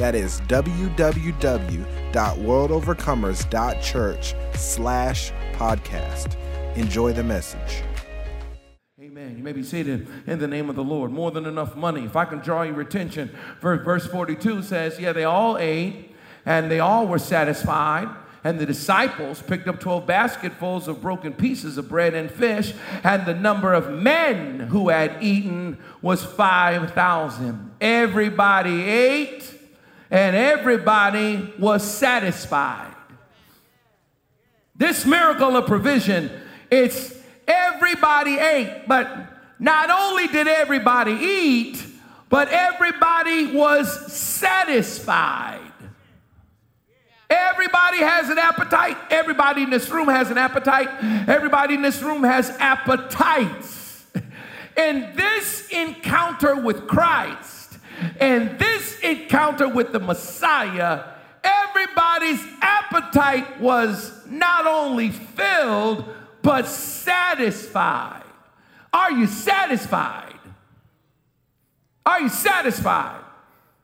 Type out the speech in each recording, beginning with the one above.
that is www.worldovercomers.church slash podcast. Enjoy the message. Amen. You may be seated in the name of the Lord. More than enough money. If I can draw your attention, verse 42 says, Yeah, they all ate and they all were satisfied. And the disciples picked up 12 basketfuls of broken pieces of bread and fish, and the number of men who had eaten was 5,000. Everybody ate and everybody was satisfied. This miracle of provision, it's everybody ate, but not only did everybody eat, but everybody was satisfied. Everybody has an appetite. Everybody in this room has an appetite. Everybody in this room has appetites. In this encounter with Christ, and this encounter with the Messiah, everybody's appetite was not only filled, but satisfied. Are you satisfied? Are you satisfied?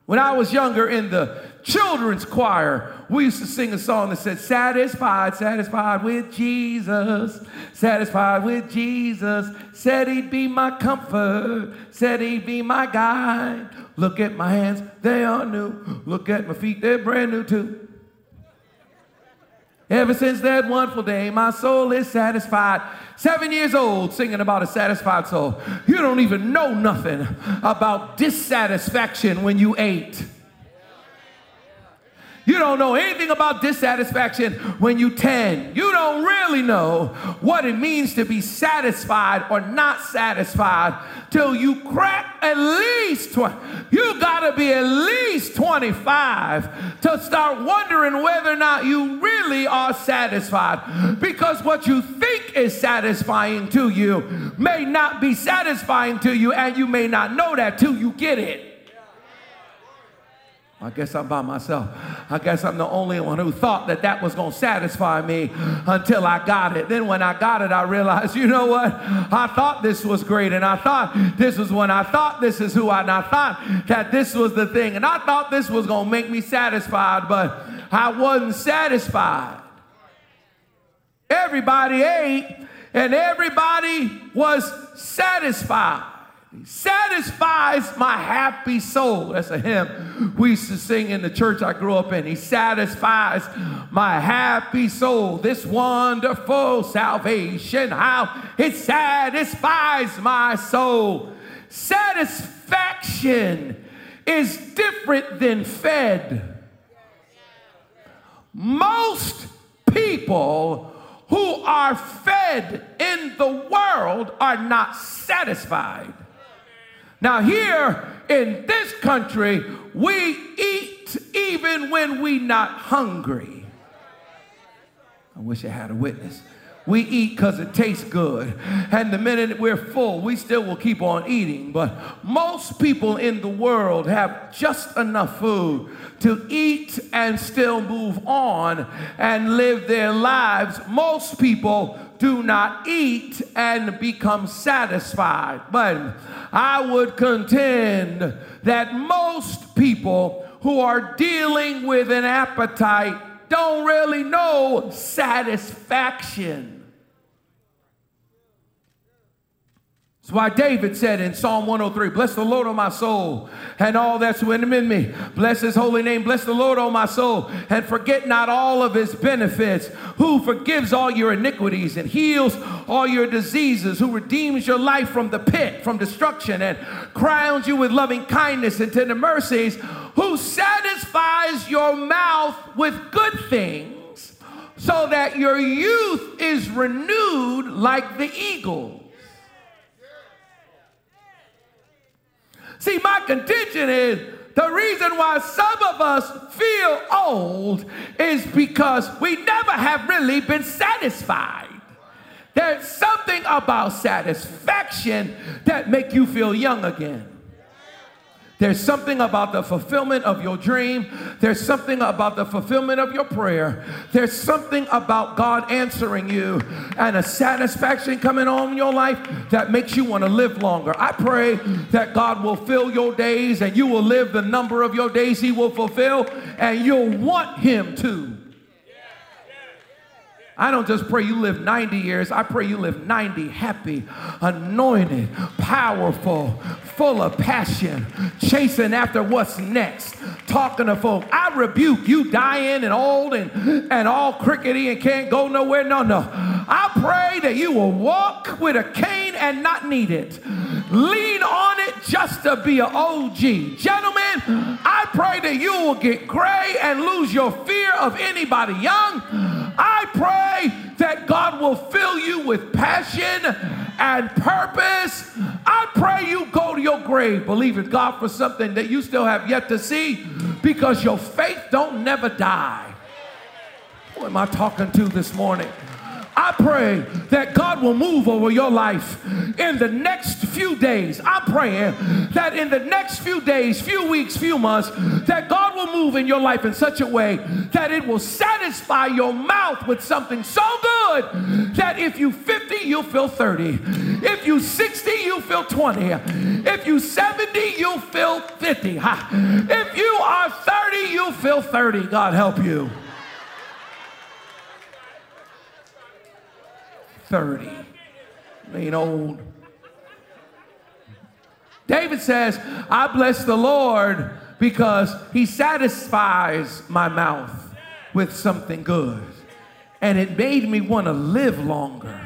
When I was younger in the children's choir, we used to sing a song that said, Satisfied, satisfied with Jesus, satisfied with Jesus, said he'd be my comfort, said he'd be my guide. Look at my hands, they are new. Look at my feet, they're brand new too. Ever since that wonderful day, my soul is satisfied. Seven years old, singing about a satisfied soul. You don't even know nothing about dissatisfaction when you ate. You don't know anything about dissatisfaction when you 10. You don't really know what it means to be satisfied or not satisfied till you crack at least 20. You got to be at least 25 to start wondering whether or not you really are satisfied. Because what you think is satisfying to you may not be satisfying to you, and you may not know that till you get it. I guess I'm by myself. I guess I'm the only one who thought that that was going to satisfy me until I got it. Then when I got it, I realized, you know what? I thought this was great, and I thought this was when I thought this is who I, and I thought that this was the thing, and I thought this was going to make me satisfied, but I wasn't satisfied. Everybody ate, and everybody was satisfied. Satisfies my happy soul. That's a hymn we used to sing in the church I grew up in. He satisfies my happy soul. This wonderful salvation, how it satisfies my soul. Satisfaction is different than fed. Most people who are fed in the world are not satisfied. Now, here in this country, we eat even when we not hungry. I wish I had a witness. We eat because it tastes good. And the minute we're full, we still will keep on eating. But most people in the world have just enough food to eat and still move on and live their lives. Most people do not eat and become satisfied. But I would contend that most people who are dealing with an appetite don't really know satisfaction. That's why David said in Psalm 103, Bless the Lord, O my soul, and all that's within me. Bless his holy name. Bless the Lord, O my soul, and forget not all of his benefits, who forgives all your iniquities and heals all your diseases, who redeems your life from the pit, from destruction, and crowns you with loving kindness and tender mercies, who satisfies your mouth with good things, so that your youth is renewed like the eagle. See, my contention is The reason why some of us feel old is because we never have really been satisfied. There's something about satisfaction that make you feel young again. There's something about the fulfillment of your dream. There's something about the fulfillment of your prayer. There's something about God answering you and a satisfaction coming on in your life that makes you want to live longer. I pray that God will fill your days and you will live the number of your days He will fulfill and you'll want Him to. I don't just pray you live 90 years, I pray you live 90 happy, anointed, powerful, full of passion, chasing after what's next, talking to folk. I rebuke you dying and old and, and all crickety and can't go nowhere. No, no. I pray that you will walk with a cane and not need it. Lean on it just to be an OG. Gentlemen, I pray that you will get gray and lose your fear of anybody young. I pray that God will fill you with passion and purpose. I pray you go to your grave believing God for something that you still have yet to see because your faith don't never die. Who am I talking to this morning? I pray that God will move over your life in the next few days. I'm praying that in the next few days, few weeks, few months, that God will move in your life in such a way that it will satisfy your mouth with something so good that if you 50, you'll feel 30. If you 60, you'll feel 20. If you 70, you'll feel 50. If you are 30, you'll feel 30. God help you. 30. Ain't old. David says, I bless the Lord because he satisfies my mouth with something good. And it made me want to live longer.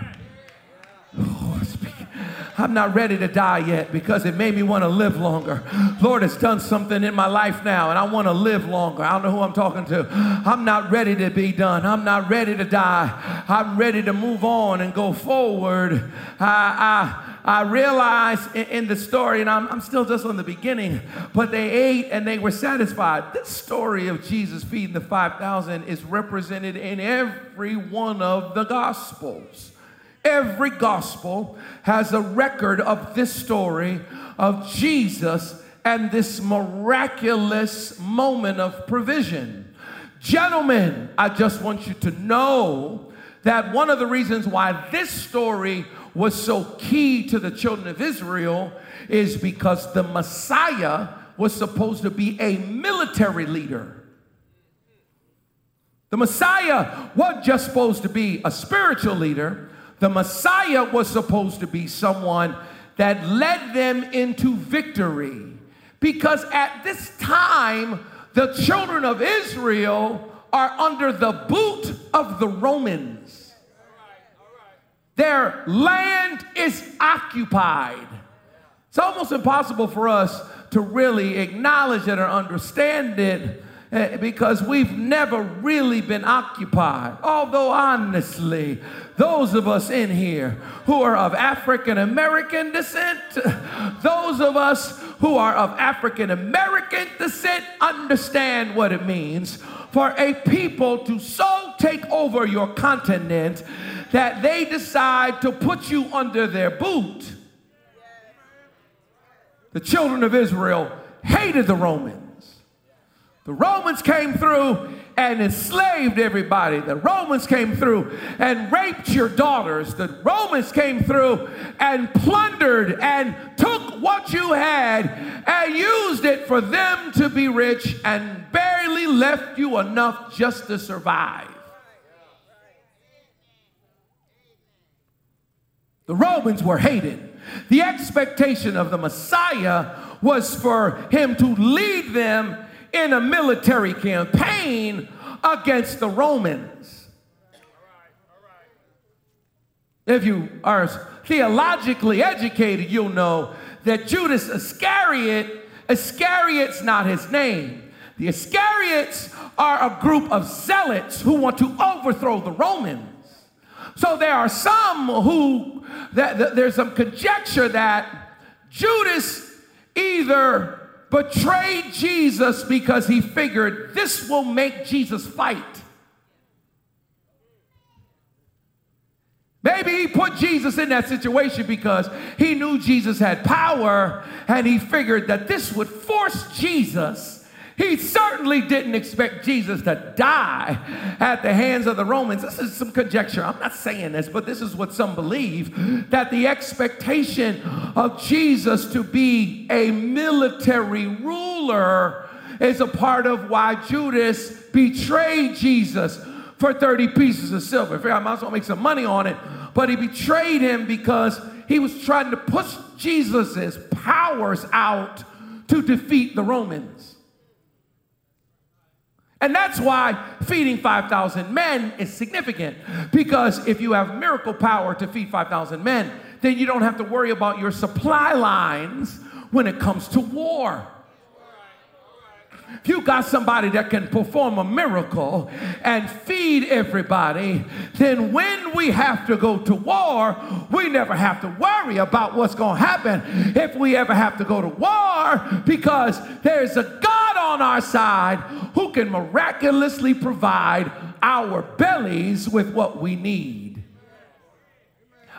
I'm not ready to die yet because it made me want to live longer. Lord has done something in my life now and I want to live longer. I don't know who I'm talking to. I'm not ready to be done. I'm not ready to die. I'm ready to move on and go forward. I, I, I realized in, in the story, and I'm, I'm still just on the beginning, but they ate and they were satisfied. This story of Jesus feeding the 5,000 is represented in every one of the Gospels. Every gospel has a record of this story of Jesus and this miraculous moment of provision. Gentlemen, I just want you to know that one of the reasons why this story was so key to the children of Israel is because the Messiah was supposed to be a military leader. The Messiah wasn't just supposed to be a spiritual leader, the Messiah was supposed to be someone that led them into victory. Because at this time, the children of Israel are under the boot of the Romans. Their land is occupied. It's almost impossible for us to really acknowledge it or understand it Eh, because we've never really been occupied. Although, honestly, those of us in here who are of African American descent, those of us who are of African American descent understand what it means for a people to so take over your continent that they decide to put you under their boot. The children of Israel hated the Romans. The Romans came through and enslaved everybody. The Romans came through and raped your daughters. The Romans came through and plundered and took what you had and used it for them to be rich and barely left you enough just to survive. The Romans were hated. The expectation of the Messiah was for him to lead them in a military campaign against the Romans. If you are theologically educated, you'll know that Judas Iscariot, Iscariot's not his name. The Iscariots are a group of zealots who want to overthrow the Romans. So there are some who, that, that there's some conjecture that Judas either betrayed Jesus because he figured this will make Jesus fight. Maybe he put Jesus in that situation because he knew Jesus had power and he figured that this would force Jesus he certainly didn't expect Jesus to die at the hands of the Romans. This is some conjecture. I'm not saying this, but this is what some believe that the expectation of Jesus to be a military ruler is a part of why Judas betrayed Jesus for 30 pieces of silver. I might as well make some money on it, but he betrayed him because he was trying to push Jesus's powers out to defeat the Romans. And that's why feeding 5,000 men is significant. Because if you have miracle power to feed 5,000 men, then you don't have to worry about your supply lines when it comes to war. If you got somebody that can perform a miracle and feed everybody, then when we have to go to war, we never have to worry about what's going to happen if we ever have to go to war because there's a God on our side who can miraculously provide our bellies with what we need.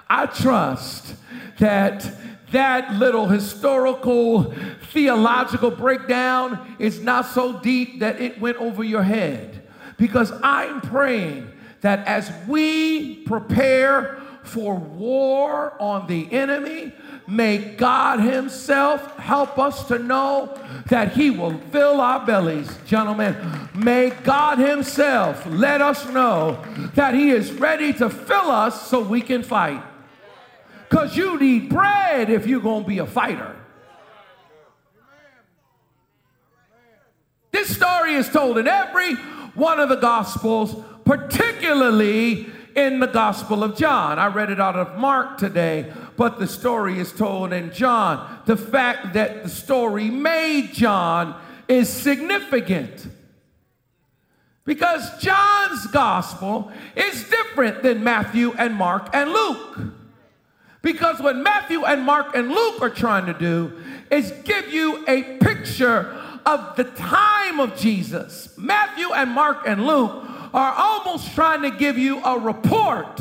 I trust that that little historical theological breakdown is not so deep that it went over your head. Because I'm praying that as we prepare for war on the enemy, may God Himself help us to know that He will fill our bellies, gentlemen. May God Himself let us know that He is ready to fill us so we can fight. Because you need bread if you're going to be a fighter. This story is told in every one of the Gospels, particularly in the Gospel of John. I read it out of Mark today, but the story is told in John. The fact that the story made John is significant. Because John's gospel is different than Matthew and Mark and Luke. Because what Matthew and Mark and Luke are trying to do is give you a picture of the time of Jesus. Matthew and Mark and Luke are almost trying to give you a report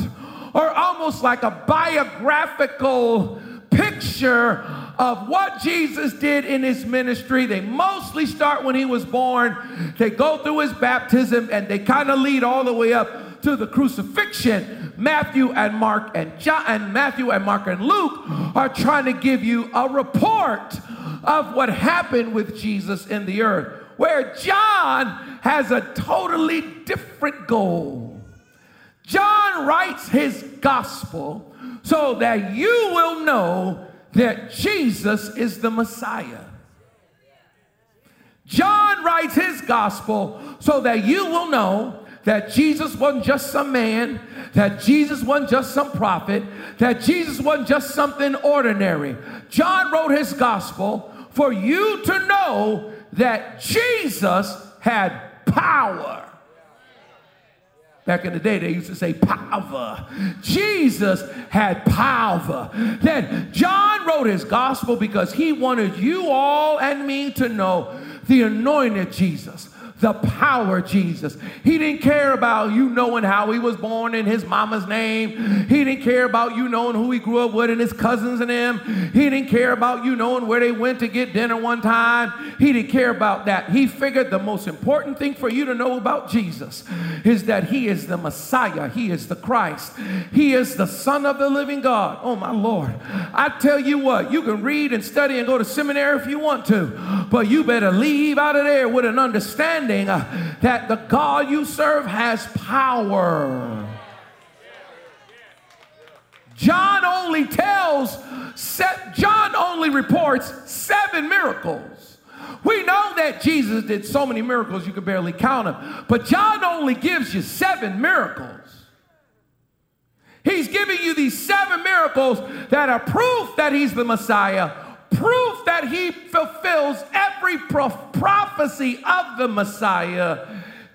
or almost like a biographical picture of what Jesus did in his ministry. They mostly start when he was born, they go through his baptism, and they kind of lead all the way up to the crucifixion. Matthew and Mark and John and Matthew and Mark and Luke are trying to give you a report of what happened with Jesus in the earth. Where John has a totally different goal. John writes his gospel so that you will know that Jesus is the Messiah. John writes his gospel so that you will know that Jesus wasn't just some man, that Jesus wasn't just some prophet, that Jesus wasn't just something ordinary. John wrote his gospel for you to know that Jesus had power. Back in the day, they used to say power. Jesus had power. Then John wrote his gospel because he wanted you all and me to know the anointed Jesus the power Jesus. He didn't care about you knowing how he was born in his mama's name. He didn't care about you knowing who he grew up with and his cousins and him. He didn't care about you knowing where they went to get dinner one time. He didn't care about that. He figured the most important thing for you to know about Jesus is that he is the Messiah. He is the Christ. He is the Son of the living God. Oh my Lord. I tell you what, you can read and study and go to seminary if you want to, but you better leave out of there with an understanding understanding uh, that the God you serve has power. John only tells, John only reports seven miracles. We know that Jesus did so many miracles you could barely count them, but John only gives you seven miracles. He's giving you these seven miracles that are proof that he's the Messiah, proof that he fulfills every prophecy of the Messiah.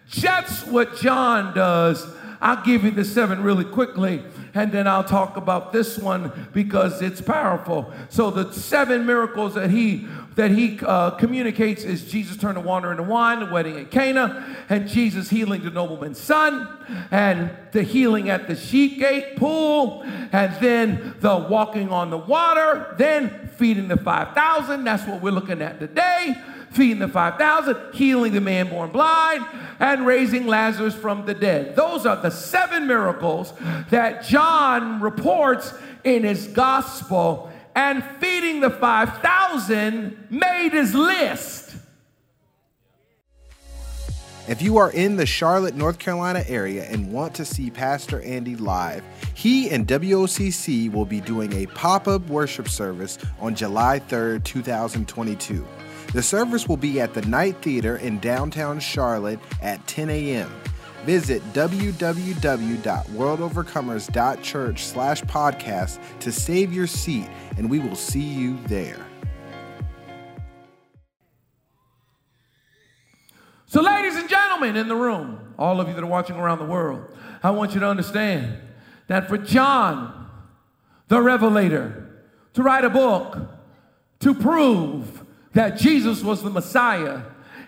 Just what John does. I'll give you the seven really quickly, and then I'll talk about this one because it's powerful. So the seven miracles that he that he uh, communicates is Jesus turning water into wine, the wedding at Cana, and Jesus healing the nobleman's son, and the healing at the sheep gate pool, and then the walking on the water, then feeding the 5,000. That's what we're looking at today. Feeding the 5,000, healing the man born blind, and raising Lazarus from the dead. Those are the seven miracles that John reports in his gospel and feeding the 5,000 made his list. If you are in the Charlotte, North Carolina area and want to see Pastor Andy live, he and WOCC will be doing a pop up worship service on July 3rd, 2022. The service will be at the Knight Theater in downtown Charlotte at 10 a.m. Visit www.worldovercomers.church slash podcast to save your seat, and we will see you there. So, ladies and gentlemen in the room, all of you that are watching around the world, I want you to understand that for John, the Revelator, to write a book to prove that Jesus was the Messiah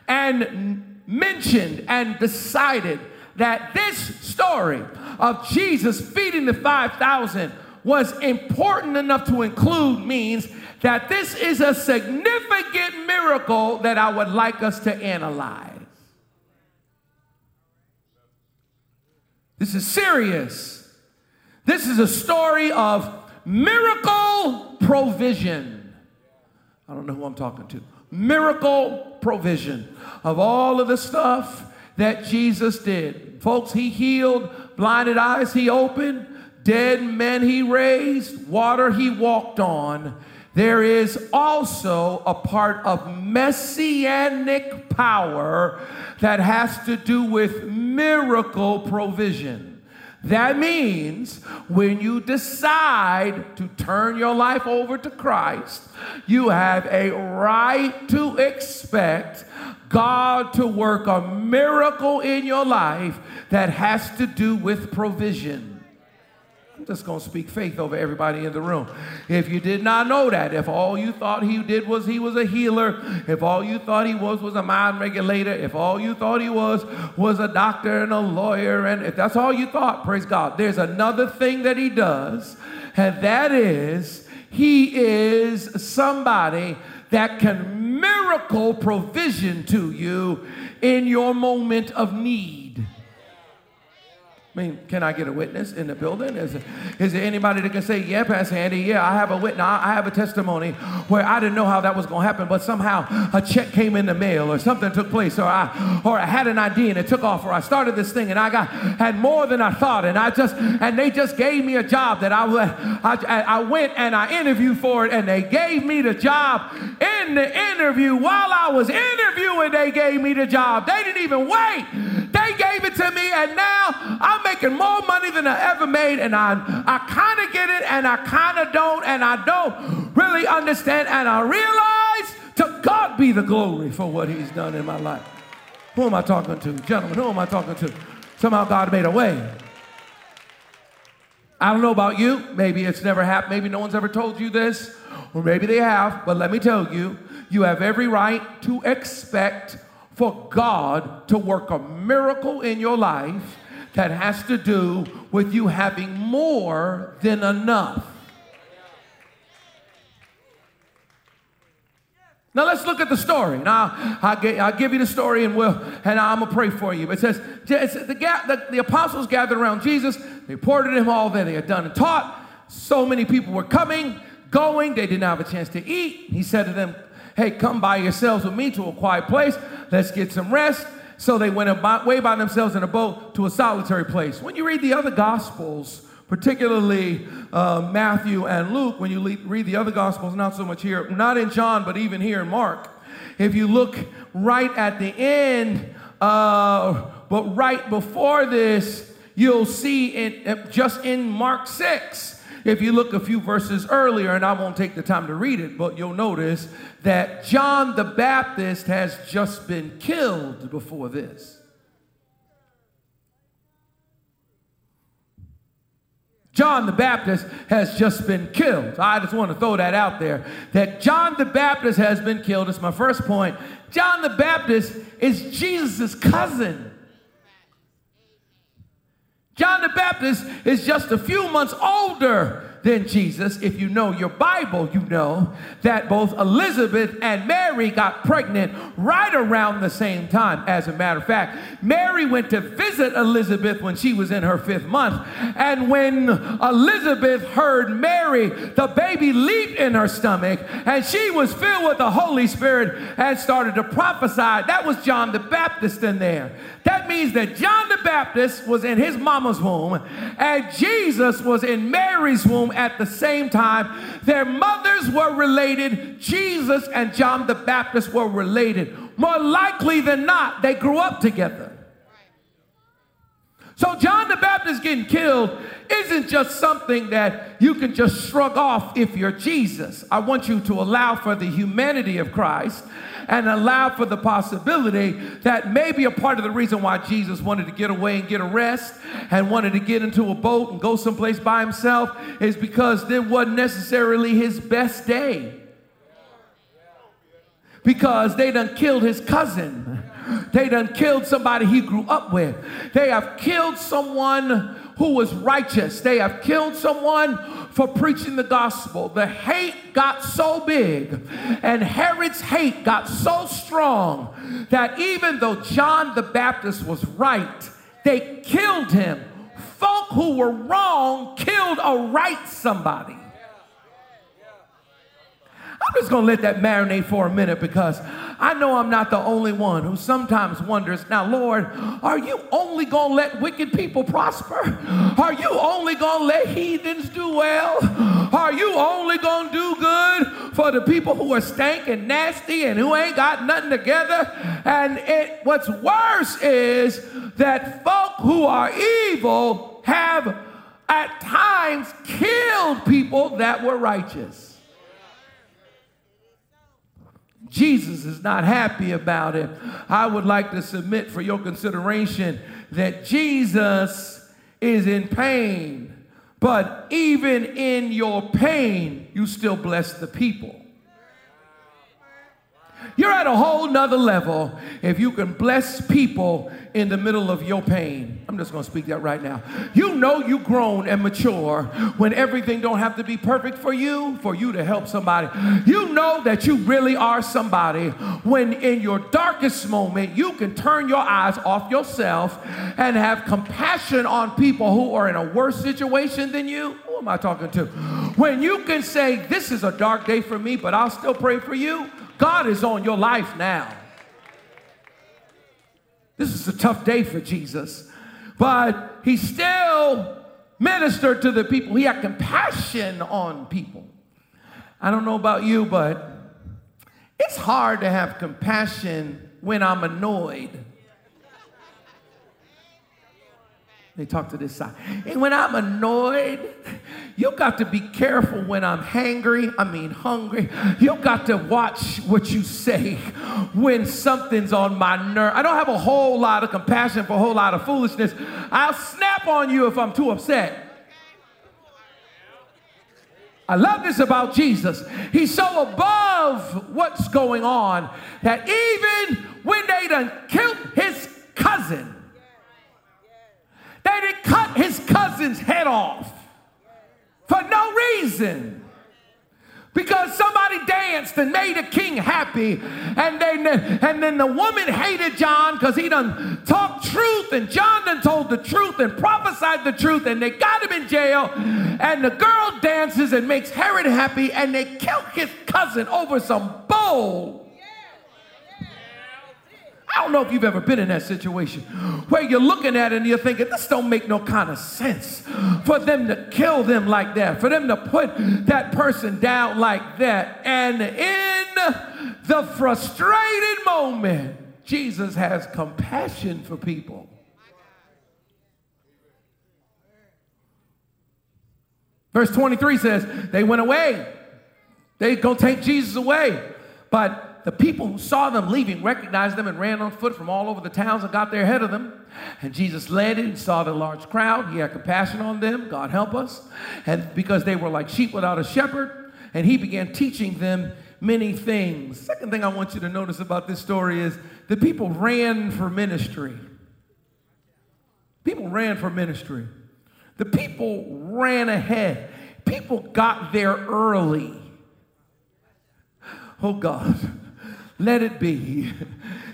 and mentioned and decided that this story of Jesus feeding the 5,000 was important enough to include means that this is a significant miracle that I would like us to analyze. This is serious. This is a story of miracle provision. I don't know who I'm talking to. Miracle provision of all of the stuff that Jesus did. Folks, he healed, blinded eyes he opened, dead men he raised, water he walked on. There is also a part of messianic power that has to do with miracle provision. That means when you decide to turn your life over to Christ, you have a right to expect God to work a miracle in your life that has to do with provision. I'm going to speak faith over everybody in the room. If you did not know that, if all you thought he did was he was a healer, if all you thought he was was a mind regulator, if all you thought he was was a doctor and a lawyer, and if that's all you thought, praise God, there's another thing that he does, and that is he is somebody that can miracle provision to you in your moment of need. I mean, can I get a witness in the building? Is, is there anybody that can say, yeah, Pastor Andy, yeah, I have a witness, I have a testimony where I didn't know how that was going to happen, but somehow a check came in the mail or something took place or I, or I had an idea and it took off or I started this thing and I got, had more than I thought and I just, and they just gave me a job that I, I, I went and I interviewed for it and they gave me the job in the interview. While I was interviewing, they gave me the job. They didn't even wait. They gave it to me and now I'm I'm making more money than I ever made, and I, I kind of get it, and I kind of don't, and I don't really understand, and I realize to God be the glory for what He's done in my life. Who am I talking to? Gentlemen, who am I talking to? Somehow God made a way. I don't know about you. Maybe it's never happened. Maybe no one's ever told you this, or maybe they have, but let me tell you, you have every right to expect for God to work a miracle in your life that has to do with you having more than enough. Now let's look at the story. Now I'll, I'll give you the story and we'll and I'm gonna pray for you. It says the, the, the apostles gathered around Jesus. They reported him all that they had done and taught. So many people were coming, going. They didn't have a chance to eat. He said to them, "Hey, come by yourselves with me to a quiet place. Let's get some rest." So they went away by themselves in a boat to a solitary place. When you read the other Gospels, particularly uh, Matthew and Luke, when you read the other Gospels, not so much here, not in John, but even here in Mark, if you look right at the end, uh, but right before this, you'll see it just in Mark 6 if you look a few verses earlier, and I won't take the time to read it, but you'll notice that John the Baptist has just been killed before this. John the Baptist has just been killed. I just want to throw that out there that John the Baptist has been killed. It's my first point. John the Baptist is Jesus' cousin. John the Baptist is just a few months older than Jesus. If you know your Bible, you know that both Elizabeth and Mary got pregnant right around the same time. As a matter of fact, Mary went to visit Elizabeth when she was in her fifth month. And when Elizabeth heard Mary, the baby leaped in her stomach and she was filled with the Holy Spirit and started to prophesy. That was John the Baptist in there. That means that John the Baptist was in his mama's womb and Jesus was in Mary's womb at the same time. Their mothers were related. Jesus and John the Baptist were related. More likely than not, they grew up together. So John the Baptist getting killed isn't just something that you can just shrug off if you're Jesus. I want you to allow for the humanity of Christ and allow for the possibility that maybe a part of the reason why Jesus wanted to get away and get a rest and wanted to get into a boat and go someplace by himself is because it wasn't necessarily his best day. Because they done killed his cousin. They done killed somebody he grew up with. They have killed someone who was righteous. They have killed someone for preaching the gospel. The hate got so big and Herod's hate got so strong that even though John the Baptist was right, they killed him. Folk who were wrong killed a right somebody. I'm just going to let that marinate for a minute because I know I'm not the only one who sometimes wonders, now, Lord, are you only going to let wicked people prosper? Are you only going to let heathens do well? Are you only going to do good for the people who are stank and nasty and who ain't got nothing together? And it, what's worse is that folk who are evil have at times killed people that were righteous. Jesus is not happy about it. I would like to submit for your consideration that Jesus is in pain, but even in your pain, you still bless the people. You're at a whole nother level if you can bless people in the middle of your pain. I'm just to speak that right now. You know you've grown and mature when everything don't have to be perfect for you for you to help somebody. You know that you really are somebody when in your darkest moment you can turn your eyes off yourself and have compassion on people who are in a worse situation than you. Who am I talking to? When you can say this is a dark day for me, but I'll still pray for you. God is on your life now. This is a tough day for Jesus, but he still ministered to the people. He had compassion on people. I don't know about you, but it's hard to have compassion when I'm annoyed. They talk to this side. And when I'm annoyed, you got to be careful when I'm hangry, I mean hungry. You got to watch what you say when something's on my nerve. I don't have a whole lot of compassion for a whole lot of foolishness. I'll snap on you if I'm too upset. I love this about Jesus. He's so above what's going on that even when they done killed his cousin, they did cut his cousin's head off for no reason. Because somebody danced and made a king happy, and then and then the woman hated John because he done talked truth, and John done told the truth and prophesied the truth, and they got him in jail. And the girl dances and makes Herod happy, and they kill his cousin over some bowl I don't know if you've ever been in that situation where you're looking at it and you're thinking, this don't make no kind of sense for them to kill them like that, for them to put that person down like that. And in the frustrated moment, Jesus has compassion for people. Verse 23 says, they went away. They go take Jesus away. But the people who saw them leaving recognized them and ran on foot from all over the towns and got there ahead of them. And Jesus landed and saw the large crowd. He had compassion on them. God help us. And because they were like sheep without a shepherd, and he began teaching them many things. Second thing I want you to notice about this story is the people ran for ministry. People ran for ministry. The people ran ahead. People got there early. Oh God, let it be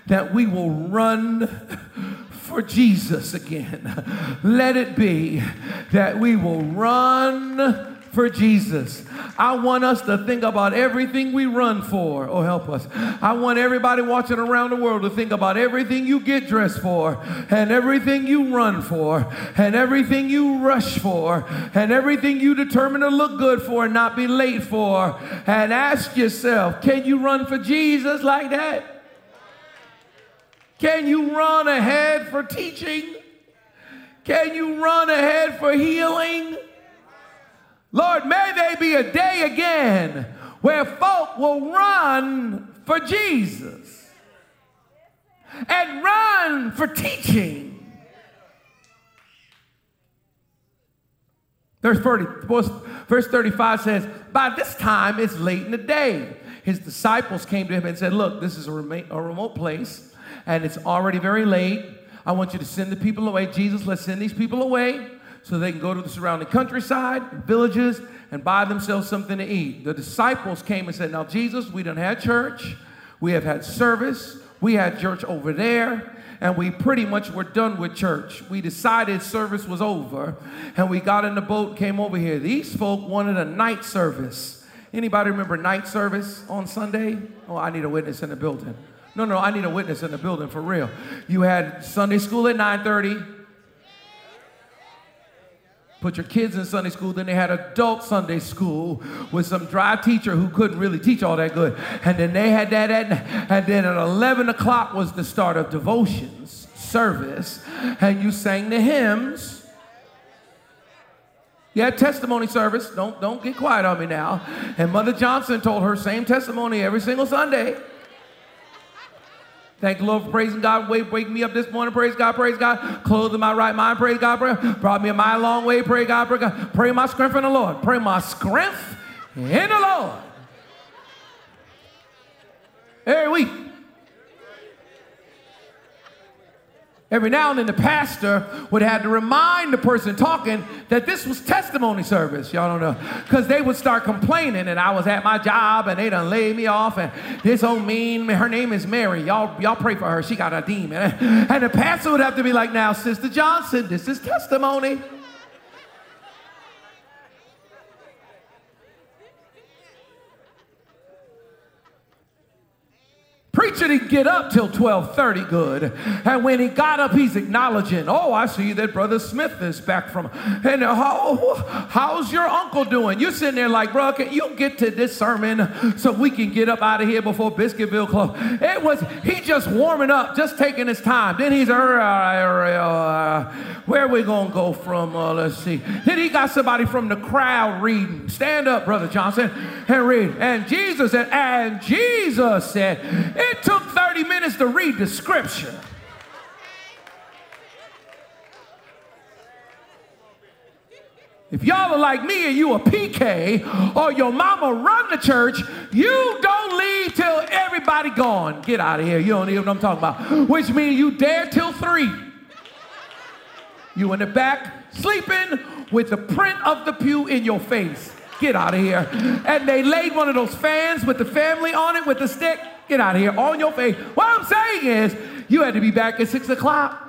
that we will run for Jesus again. Let it be that we will run for Jesus. I want us to think about everything we run for. Oh, help us. I want everybody watching around the world to think about everything you get dressed for, and everything you run for, and everything you rush for, and everything you determine to look good for and not be late for. And ask yourself can you run for Jesus like that? Can you run ahead for teaching? Can you run ahead for healing? Lord, may they be a day again where folk will run for Jesus and run for teaching. Verse, 30, verse 35 says, By this time it's late in the day. His disciples came to him and said, Look, this is a remote place and it's already very late. I want you to send the people away. Jesus, let's send these people away so they can go to the surrounding countryside, villages, and buy themselves something to eat. The disciples came and said, Now, Jesus, we done had church, we have had service, we had church over there, and we pretty much were done with church. We decided service was over, and we got in the boat, came over here. These folk wanted a night service. Anybody remember night service on Sunday? Oh, I need a witness in the building. No, no, I need a witness in the building for real. You had Sunday school at 9:30, put your kids in Sunday school. Then they had adult Sunday school with some dry teacher who couldn't really teach all that good. And then they had that at, and then at 11 o'clock was the start of devotions service. And you sang the hymns. Had testimony service. Don't, don't get quiet on me now. And Mother Johnson told her same testimony every single Sunday. Thank the Lord for praising God. Wake, wake me up this morning. Praise God, praise God. Clothed in my right mind. Praise God. Pray. Brought me a mile long way. Praise God, praise God. Pray my strength in the Lord. Pray my strength in the Lord. Every week. Every now and then the pastor would have to remind the person talking that this was testimony service. Y'all don't know. Because they would start complaining and I was at my job and they done laid me off and this old mean, her name is Mary. Y'all, y'all pray for her. She got a demon. And the pastor would have to be like, now, Sister Johnson, this is testimony. Preacher didn't get up till 12:30 good. And when he got up, he's acknowledging, oh, I see that Brother Smith is back from. And how, how's your uncle doing? You're sitting there like, bro, can you get to this sermon so we can get up out of here before Biscuitville close? It was, he just warming up, just taking his time. Then he's, where we to go from? Uh, let's see. Then he got somebody from the crowd reading. Stand up, Brother Johnson, and read. And Jesus said, and Jesus said, it took 30 minutes to read the scripture. If y'all are like me and you a PK or your mama run the church, you don't leave till everybody gone. Get out of here. You don't even know what I'm talking about. Which means you dare till three. You in the back sleeping with the print of the pew in your face. Get out of here. And they laid one of those fans with the family on it with the stick. Get out of here on your face. What I'm saying is, you had to be back at six o'clock.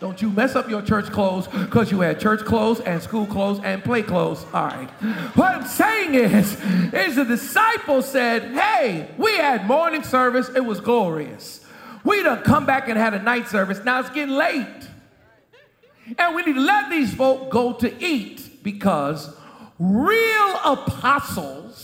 Don't you mess up your church clothes because you had church clothes and school clothes and play clothes. All right. What I'm saying is, is the disciples said, hey, we had morning service. It was glorious. We done come back and had a night service. Now it's getting late. And we need to let these folk go to eat because real apostles,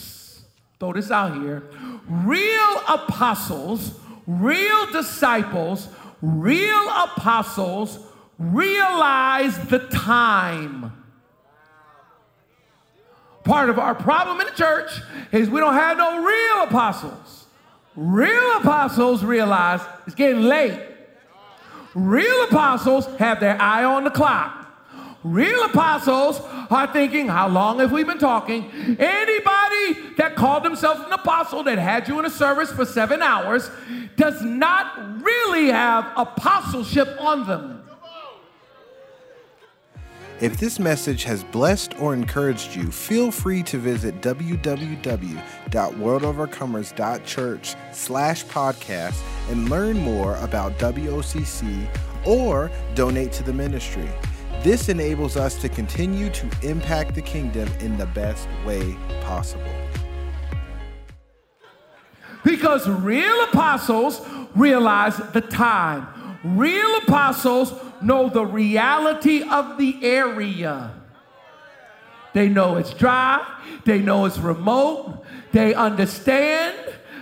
throw this out here, real apostles, real disciples, real apostles realize the time. Part of our problem in the church is we don't have no real apostles. Real apostles realize it's getting late. Real apostles have their eye on the clock. Real apostles are thinking, how long have we been talking? Anybody that called themselves an apostle that had you in a service for seven hours does not really have apostleship on them. If this message has blessed or encouraged you, feel free to visit www.worldovercomers.church slash podcast and learn more about WOCC or donate to the ministry. This enables us to continue to impact the kingdom in the best way possible. Because real apostles realize the time. Real apostles know the reality of the area. They know it's dry, they know it's remote, they understand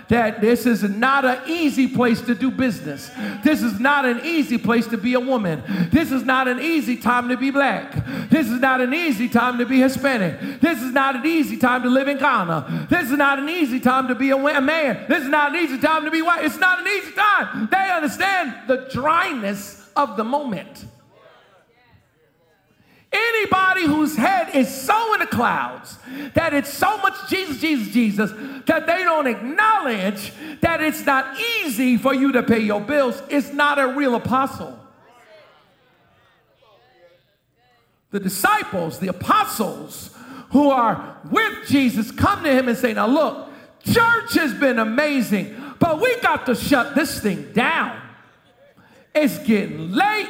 that this is not an easy place to do business. This is not an easy place to be a woman. This is not an easy time to be black. This is not an easy time to be Hispanic. This is not an easy time to live in Ghana. This is not an easy time to be a man. This is not an easy time to be white. It's not an easy time. They understand the dryness of the moment. Anybody whose head is so in the clouds that it's so much Jesus, Jesus, Jesus that they don't acknowledge that it's not easy for you to pay your bills is not a real apostle. The disciples, the apostles who are with Jesus, come to him and say, Now look, church has been amazing, but we got to shut this thing down. It's getting late.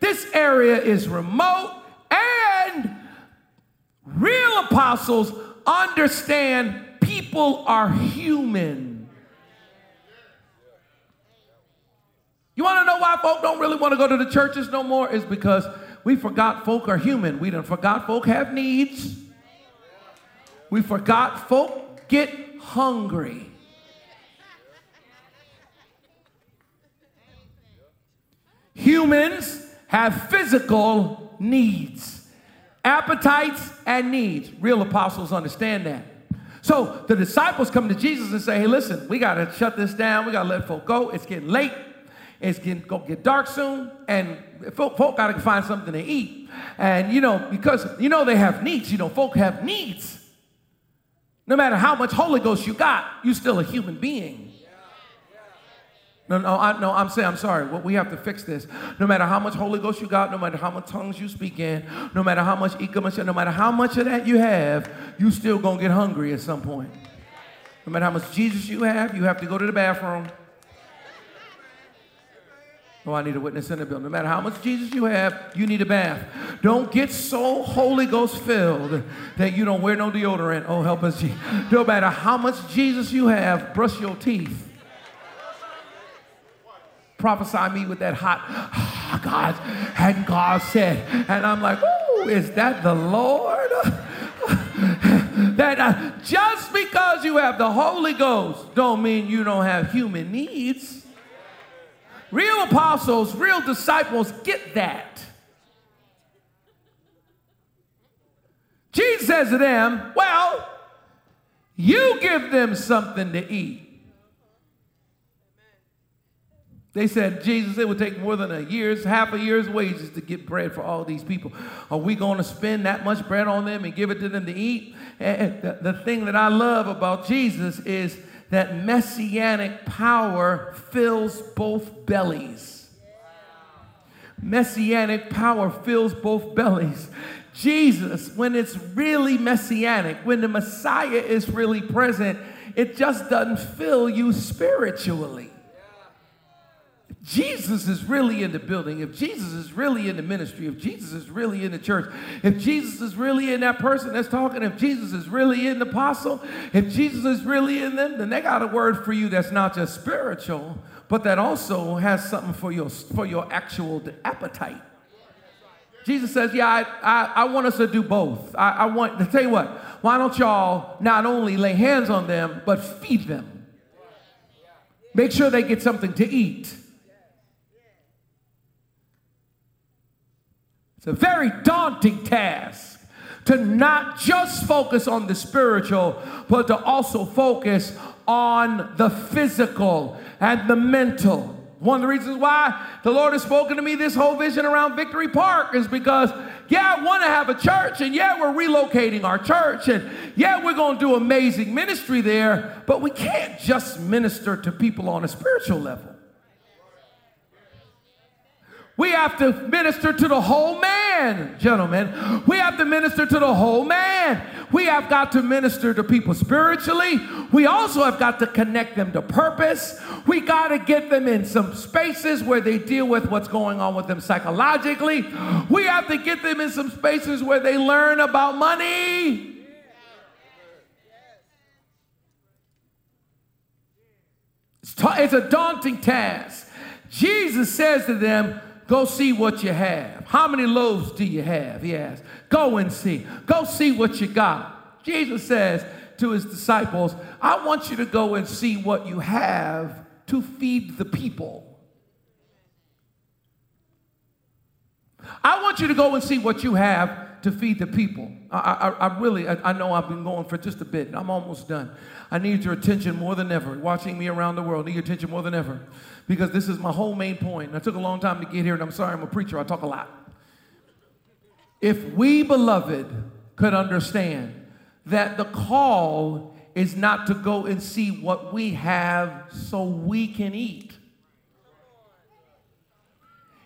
This area is remote. Real apostles understand people are human. You want to know why folk don't really want to go to the churches no more? Is because we forgot folk are human. We done forgot folk have needs. We forgot folk get hungry. Humans have physical needs, appetites, and needs. Real apostles understand that. So the disciples come to Jesus and say, Hey, listen, we got to shut this down. We got to let folk go. It's getting late. It's getting go get dark soon, and folk, folk got to find something to eat. And you know, because you know they have needs. You know, folk have needs. No matter how much Holy Ghost you got, you're still a human being. No, no, I, no, I'm saying, I'm sorry. Well, we have to fix this. No matter how much Holy Ghost you got, no matter how much tongues you speak in, no matter how much no matter how much of that you have, you still gonna get hungry at some point. No matter how much Jesus you have, you have to go to the bathroom. Oh, I need a witness in the building. No matter how much Jesus you have, you need a bath. Don't get so Holy Ghost filled that you don't wear no deodorant. Oh, help us, Jesus. No matter how much Jesus you have, brush your teeth prophesy me with that hot, oh, God, and God said, and I'm like, oh, is that the Lord? that uh, just because you have the Holy Ghost don't mean you don't have human needs. Real apostles, real disciples get that. Jesus says to them, Well, you give them something to eat. They said, Jesus, it would take more than a year's, half a year's wages to get bread for all these people. Are we going to spend that much bread on them and give it to them to eat? And the, the thing that I love about Jesus is that messianic power fills both bellies. Messianic power fills both bellies. Jesus, when it's really messianic, when the Messiah is really present, it just doesn't fill you spiritually. Jesus is really in the building, if Jesus is really in the ministry, if Jesus is really in the church, if Jesus is really in that person that's talking, if Jesus is really in the apostle, if Jesus is really in them, then they got a word for you that's not just spiritual, but that also has something for your for your actual appetite. Jesus says, Yeah, I, I, I want us to do both. I, I want to tell you what, why don't y'all not only lay hands on them, but feed them? Make sure they get something to eat. It's a very daunting task to not just focus on the spiritual, but to also focus on the physical and the mental. One of the reasons why the Lord has spoken to me this whole vision around Victory Park is because, yeah, I want to have a church, and yeah, we're relocating our church, and yeah, we're going to do amazing ministry there, but we can't just minister to people on a spiritual level. We have to minister to the whole man, gentlemen. We have to minister to the whole man. We have got to minister to people spiritually. We also have got to connect them to purpose. We got to get them in some spaces where they deal with what's going on with them psychologically. We have to get them in some spaces where they learn about money. It's a daunting task. Jesus says to them, Go see what you have. How many loaves do you have? He asked. Go and see. Go see what you got. Jesus says to his disciples, I want you to go and see what you have to feed the people. I want you to go and see what you have to feed the people. I, I, I really, I, I, know I've been going for just a bit. I'm almost done. I need your attention more than ever. Watching me around the world, need your attention more than ever because this is my whole main point. I took a long time to get here, and I'm sorry, I'm a preacher, I talk a lot. If we, beloved, could understand that the call is not to go and see what we have so we can eat.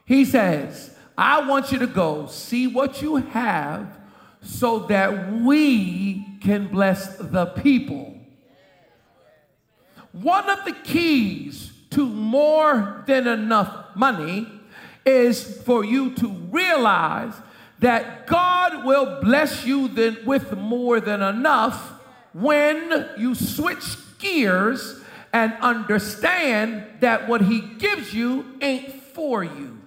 He says, I want you to go see what you have so that we can bless the people. One of the keys to more than enough money is for you to realize that God will bless you then with more than enough when you switch gears and understand that what he gives you ain't for you.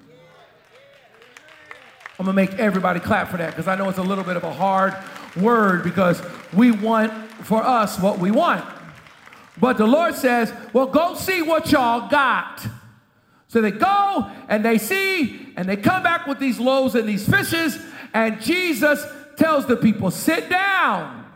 I'm gonna make everybody clap for that because I know it's a little bit of a hard word because we want for us what we want. But the Lord says, well, go see what y'all got. So they go and they see and they come back with these loaves and these fishes, and Jesus tells the people, sit down.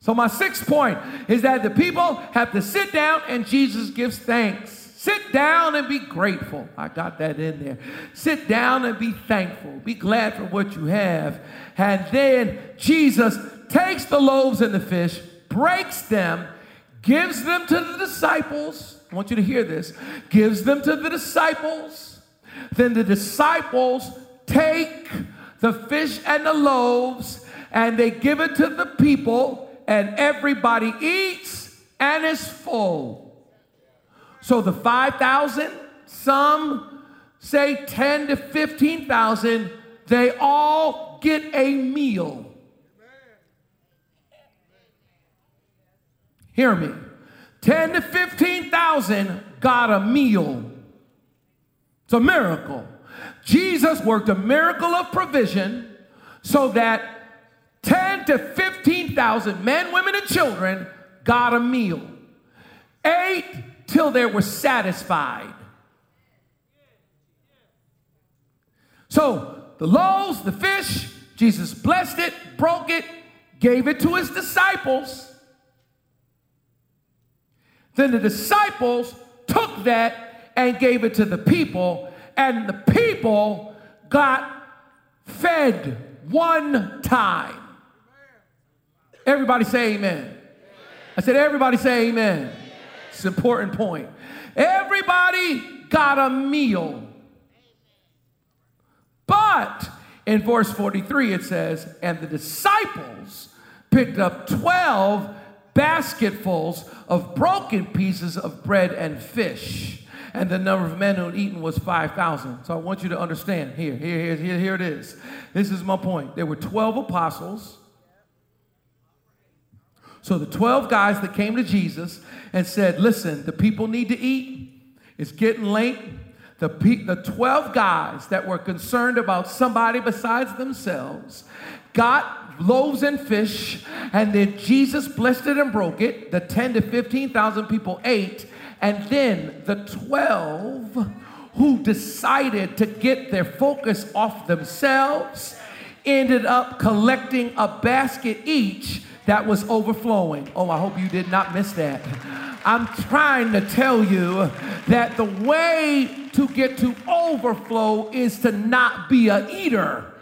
So, my sixth point is that the people have to sit down and Jesus gives thanks. Sit down and be grateful. I got that in there. Sit down and be thankful. Be glad for what you have. And then Jesus takes the loaves and the fish, breaks them, gives them to the disciples. I want you to hear this. Gives them to the disciples. Then the disciples take the fish and the loaves and they give it to the people, and everybody eats and is full. So the 5,000, some say 10 to 15,000, they all get a meal. Hear me. 10 to 15,000 got a meal. It's a miracle. Jesus worked a miracle of provision so that 10 to 15,000 men, women, and children got a meal. Ate till they were satisfied. So the loaves, the fish, Jesus blessed it, broke it, gave it to his disciples. Then the disciples took that and gave it to the people, and the people got fed one time. Everybody say amen. I said, everybody say amen. An important point. Everybody got a meal. But in verse 43, it says, and the disciples picked up 12 basketfuls of broken pieces of bread and fish. And the number of men who had eaten was 5,000. So I want you to understand here, here, here, here, here it is. This is my point. There were 12 apostles. So the 12 guys that came to Jesus and said, Listen, the people need to eat. It's getting late. The, pe- the 12 guys that were concerned about somebody besides themselves got loaves and fish, and then Jesus blessed it and broke it. The 10 to 15,000 people ate, and then the 12 who decided to get their focus off themselves ended up collecting a basket each that was overflowing. Oh, I hope you did not miss that. I'm trying to tell you that the way to get to overflow is to not be a eater.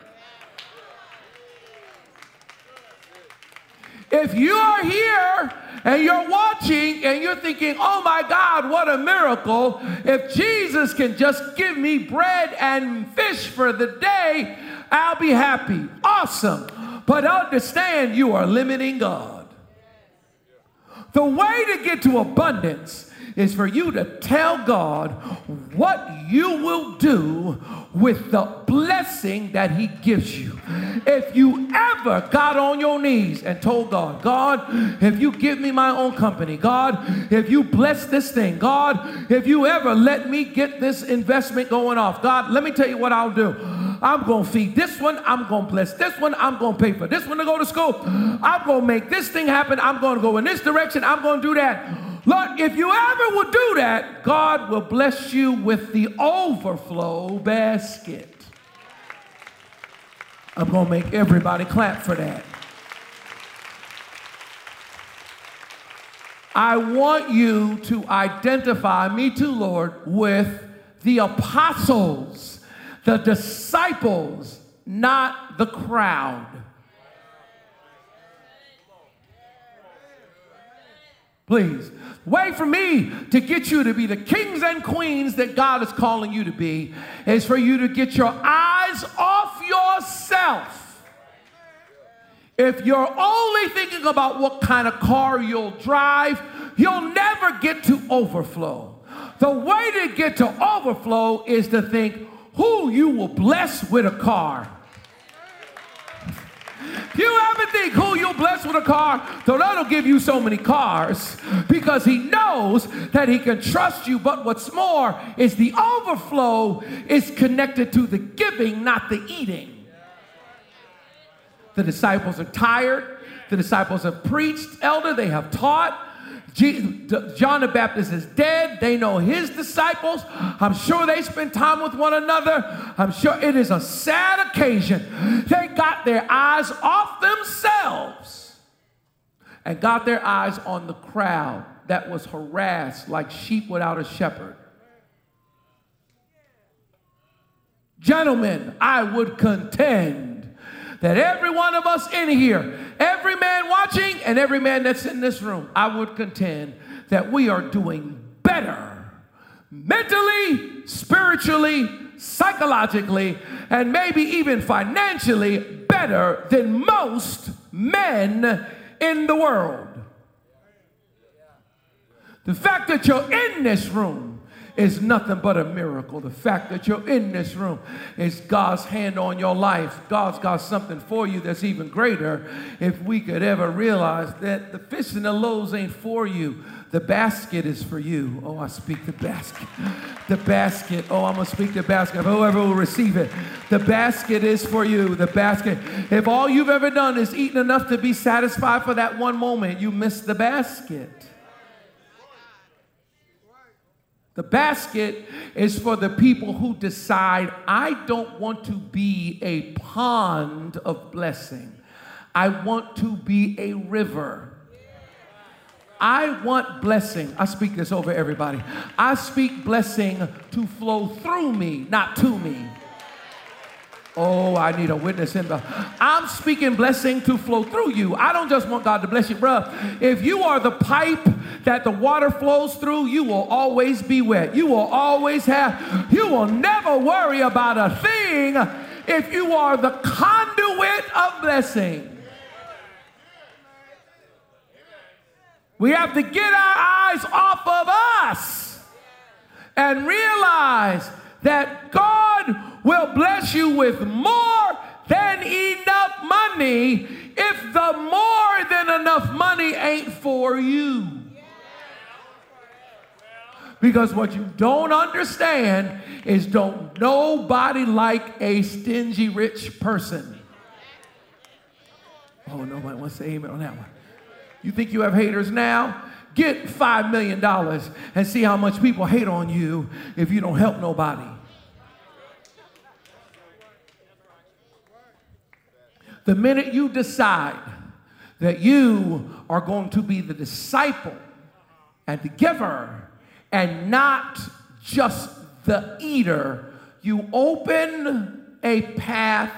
If you are here and you're watching and you're thinking, oh my God, what a miracle. If Jesus can just give me bread and fish for the day, I'll be happy. Awesome. But understand you are limiting God. The way to get to abundance is for you to tell God what you will do with the blessing that He gives you. If you ever got on your knees and told God, God, if you give me my own company, God, if you bless this thing, God, if you ever let me get this investment going off, God, let me tell you what I'll do. I'm going to feed this one. I'm going to bless this one. I'm going to pay for this one to go to school. I'm going to make this thing happen. I'm going to go in this direction. I'm going to do that. Lord, if you ever would do that, God will bless you with the overflow basket. I'm going to make everybody clap for that. I want you to identify, me too, Lord, with the apostles, the disciples, not the crowd. Please. Way for me to get you to be the kings and queens that God is calling you to be is for you to get your eyes off yourself. If you're only thinking about what kind of car you'll drive, you'll never get to overflow. The way to get to overflow is to think who you will bless with a car. You ever think who you'll bless with a car? Lord will give you so many cars because He knows that He can trust you. But what's more is the overflow is connected to the giving, not the eating. The disciples are tired. The disciples have preached, elder, they have taught. John the Baptist is dead. They know his disciples. I'm sure they spend time with one another. I'm sure it is a sad occasion. They got their eyes off themselves and got their eyes on the crowd that was harassed like sheep without a shepherd. Gentlemen, I would contend that every one of us in here Every man watching and every man that's in this room, I would contend that we are doing better mentally, spiritually, psychologically, and maybe even financially better than most men in the world. The fact that you're in this room is nothing but a miracle. The fact that you're in this room is God's hand on your life. God's got something for you that's even greater. If we could ever realize that the fish and the loaves ain't for you, the basket is for you. Oh, I speak the basket. The basket. Oh, I'm going to speak the basket. Whoever will receive it. The basket is for you. The basket. If all you've ever done is eaten enough to be satisfied for that one moment, you missed the basket. The basket is for the people who decide, I don't want to be a pond of blessing. I want to be a river. I want blessing. I speak this over everybody. I speak blessing to flow through me, not to me. Oh, I need a witness in the. I'm speaking blessing to flow through you. I don't just want God to bless you, bruh. If you are the pipe that the water flows through, you will always be wet. You will always have, you will never worry about a thing if you are the conduit of blessing. We have to get our eyes off of us and realize that God will bless you with more than enough money if the more than enough money ain't for you. Because what you don't understand is don't nobody like a stingy rich person. Oh, nobody wants to say amen on that one. You think you have haters now? Get $5 million and see how much people hate on you if you don't help nobody. The minute you decide that you are going to be the disciple and the giver and not just the eater, you open a path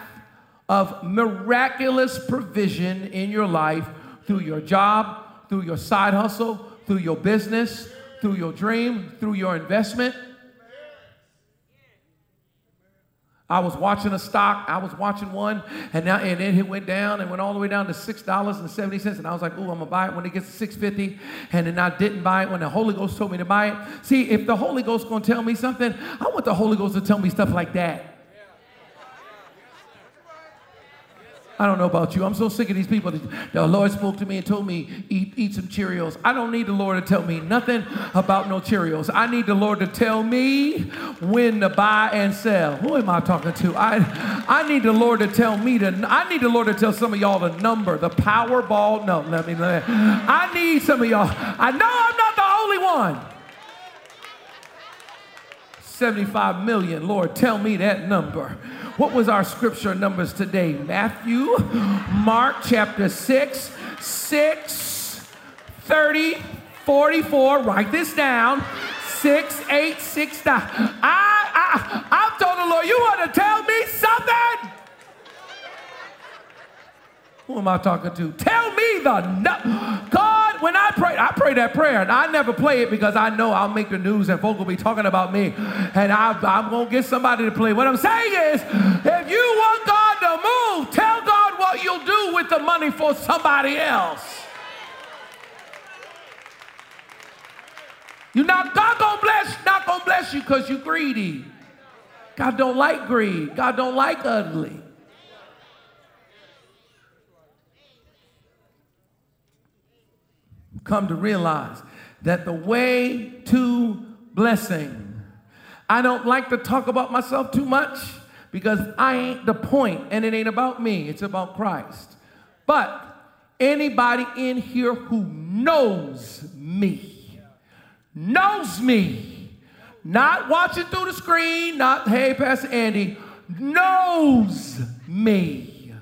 of miraculous provision in your life through your job, through your side hustle, through your business, through your dream, through your investment. I was watching a stock, I was watching one, and now and then it went down and went all the way down to six dollars and seventy cents. And I was like, "Oh, I'm gonna buy it when it gets to six fifty. And then I didn't buy it when the Holy Ghost told me to buy it. See, if the Holy Ghost gonna tell me something, I want the Holy Ghost to tell me stuff like that. I don't know about you. I'm so sick of these people. The Lord spoke to me and told me, eat, eat some Cheerios. I don't need the Lord to tell me nothing about no Cheerios. I need the Lord to tell me when to buy and sell. Who am I talking to? I, I need the Lord to tell me to, I need the Lord to tell some of y'all the number, the Powerball. No, let me, let me. I need some of y'all. I know I'm not the only one. 75 million. Lord, tell me that number. What was our scripture numbers today? Matthew, Mark chapter 6, 6, 30, 44. Write this down. 6, 8, 6, 9. I, I, I told the Lord, you want to tell me something? Who am I talking to? Tell me the no- God. When I pray, I pray that prayer, and I never play it because I know I'll make the news and folks will be talking about me, and I, I'm gonna get somebody to play. What I'm saying is, if you want God to move, tell God what you'll do with the money for somebody else. You not God gonna bless, not gonna bless you because you're greedy. God don't like greed. God don't like ugly. Come to realize that the way to blessing, I don't like to talk about myself too much because I ain't the point and it ain't about me, it's about Christ. But anybody in here who knows me, knows me, not watching through the screen, not, hey, Pastor Andy, knows me,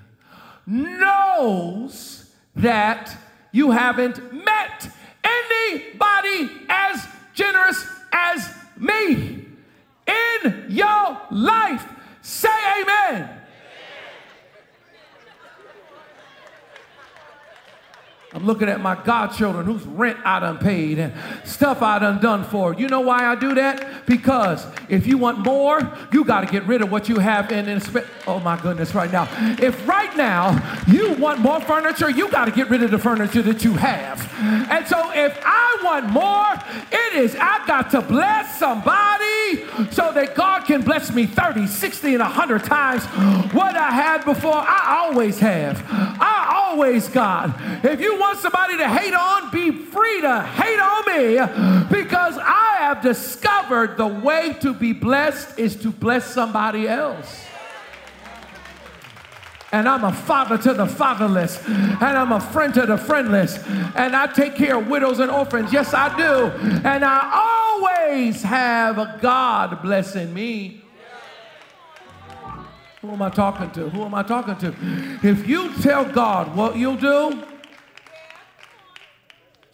knows that you haven't met anybody as generous as me in your life. Say amen. I'm looking at my godchildren whose rent I done paid and stuff I done done for. You know why I do that? Because if you want more, you got to get rid of what you have and spend. Oh my goodness, right now. If right now you want more furniture, you got to get rid of the furniture that you have. And so if I want more, it is I got to bless somebody so that God can bless me 30, 60, and 100 times what I had before. I always have. I always, God. If you want somebody to hate on, be free to hate on me because I have discovered the way to be blessed is to bless somebody else. And I'm a father to the fatherless, and I'm a friend to the friendless, and I take care of widows and orphans. Yes, I do. And I always have a God blessing me. Who am I talking to? Who am I talking to? If you tell God what you'll do,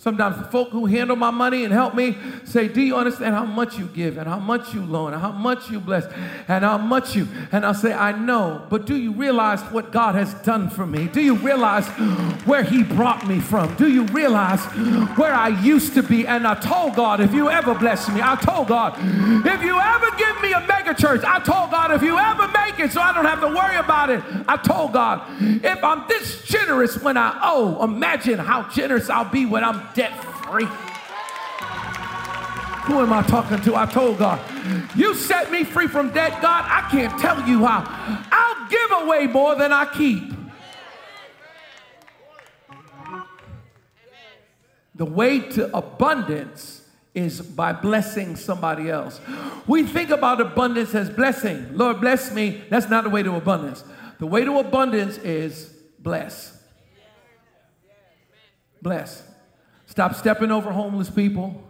Sometimes the folk who handle my money and help me say, Do you understand how much you give and how much you loan and how much you bless and how much you? And I'll say, I know, but do you realize what God has done for me? Do you realize where He brought me from? Do you realize where I used to be? And I told God, if you ever bless me, I told God, if you ever give me a mega church, I told God, if you ever make it so I don't have to worry about it, I told God, if I'm this generous when I owe, imagine how generous I'll be when I'm debt free. Who am I talking to? I told God, you set me free from debt, God. I can't tell you how. I'll give away more than I keep. The way to abundance is by blessing somebody else. We think about abundance as blessing. Lord, bless me. That's not the way to abundance. The way to abundance is bless. Bless. Stop stepping over homeless people.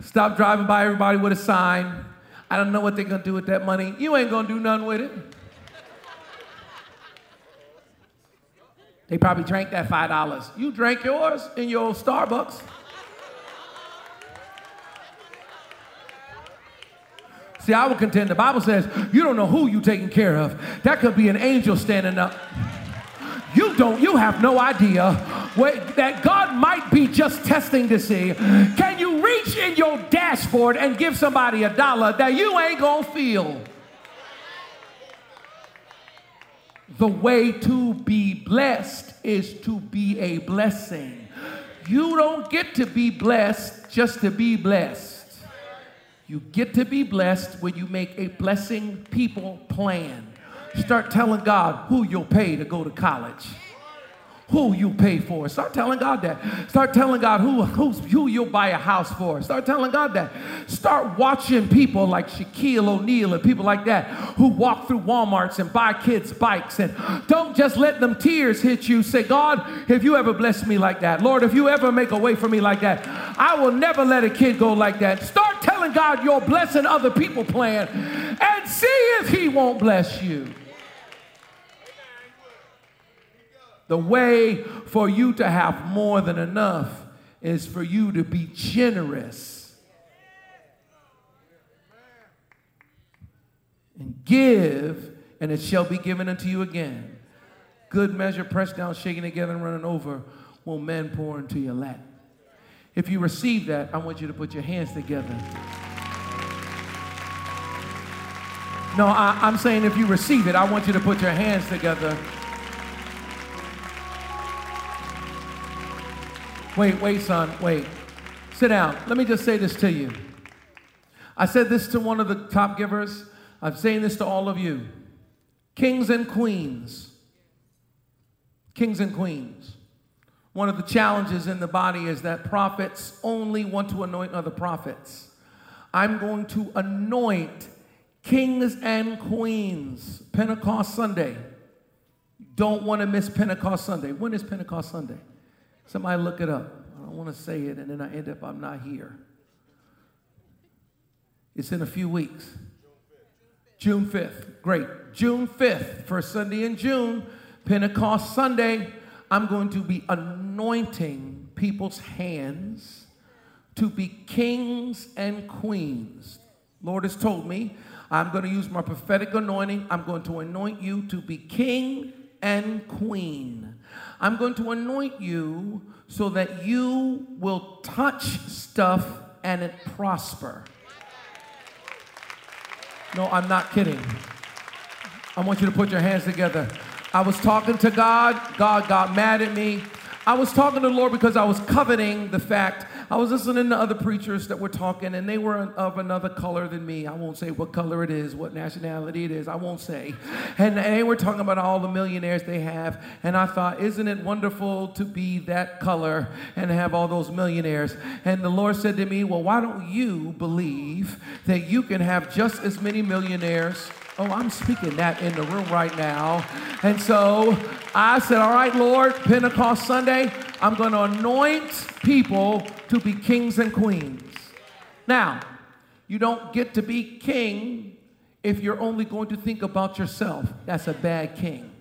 Stop driving by everybody with a sign. I don't know what they're going to do with that money. You ain't going to do nothing with it. They probably drank that $5. You drank yours in your Starbucks. See, I will contend. The Bible says you don't know who you're taking care of. That could be an angel standing up. You don't, you have no idea what, that God might be just testing to see. Can you reach in your dashboard and give somebody a dollar that you ain't gonna feel? The way to be blessed is to be a blessing. You don't get to be blessed just to be blessed. You get to be blessed when you make a blessing people plan. Start telling God who you'll pay to go to college who you pay for. Start telling God that. Start telling God who, who's, who you'll buy a house for. Start telling God that. Start watching people like Shaquille O'Neal and people like that who walk through Walmarts and buy kids bikes. And don't just let them tears hit you. Say, God, if you ever bless me like that, Lord, if you ever make a way for me like that, I will never let a kid go like that. Start telling God you're blessing other people plan and see if he won't bless you. The way for you to have more than enough is for you to be generous and give, and it shall be given unto you again. Good measure, pressed down, shaking together, and running over, will men pour into your lap. If you receive that, I want you to put your hands together. No, I, am saying if you receive it, I want you to put your hands together. Wait, wait, son, wait. Sit down. Let me just say this to you. I said this to one of the top givers. I'm saying this to all of you. Kings and queens. Kings and queens. One of the challenges in the body is that prophets only want to anoint other prophets. I'm going to anoint kings and queens. Pentecost Sunday. Don't want to miss Pentecost Sunday. When is Pentecost Sunday? Somebody look it up. I don't want to say it and then I end up, I'm not here. It's in a few weeks. June 5th. Great. June 5th, first Sunday in June, Pentecost Sunday, I'm going to be anointing people's hands to be kings and queens. Lord has told me I'm going to use my prophetic anointing. I'm going to anoint you to be king and queen. I'm going to anoint you so that you will touch stuff and it prosper. No, I'm not kidding. I want you to put your hands together. I was talking to God, God got mad at me. I was talking to the Lord because I was coveting the fact I was listening to other preachers that were talking, and they were of another color than me. I won't say what color it is, what nationality it is. I won't say. And, they were talking about all the millionaires they have. And I thought, isn't it wonderful to be that color and have all those millionaires? And the Lord said to me, Well, why don't you believe that you can have just as many millionaires? Oh, I'm speaking that in the room right now. And so I said, All right, Lord, Pentecost Sunday, I'm going to anoint people to be kings and queens. Now, you don't get to be king if you're only going to think about yourself. That's a bad king.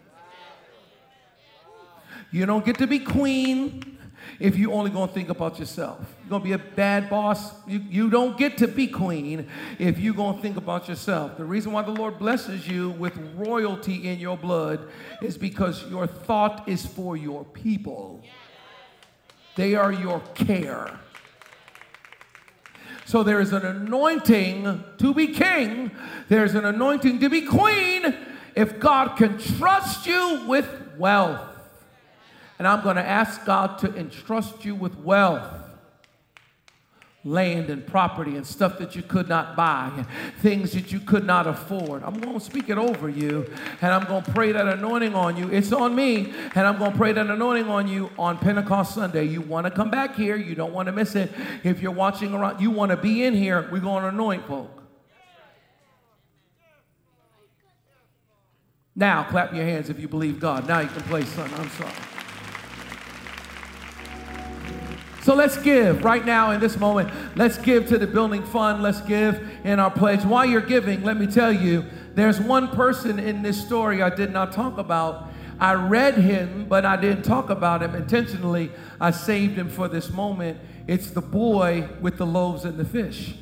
You don't get to be queen if you only going to think about yourself. You're going to be a bad boss. You, you don't get to be queen if you're going to think about yourself. The reason why the Lord blesses you with royalty in your blood is because your thought is for your people. They are your care. So there is an anointing to be king, there's an anointing to be queen if God can trust you with wealth. And I'm going to ask God to entrust you with wealth land and property and stuff that you could not buy and things that you could not afford. I'm going to speak it over you and I'm going to pray that anointing on you. It's on me and I'm going to pray that anointing on you on Pentecost Sunday. You want to come back here, you don't want to miss it. If you're watching around, you want to be in here, we're going to anoint folk. Now, clap your hands if you believe God. Now you can play son. I'm sorry. So let's give right now in this moment. Let's give to the building fund. Let's give in our pledge. While you're giving, let me tell you, there's one person in this story I did not talk about. I read him, but I didn't talk about him intentionally. I saved him for this moment. It's the boy with the loaves and the fish.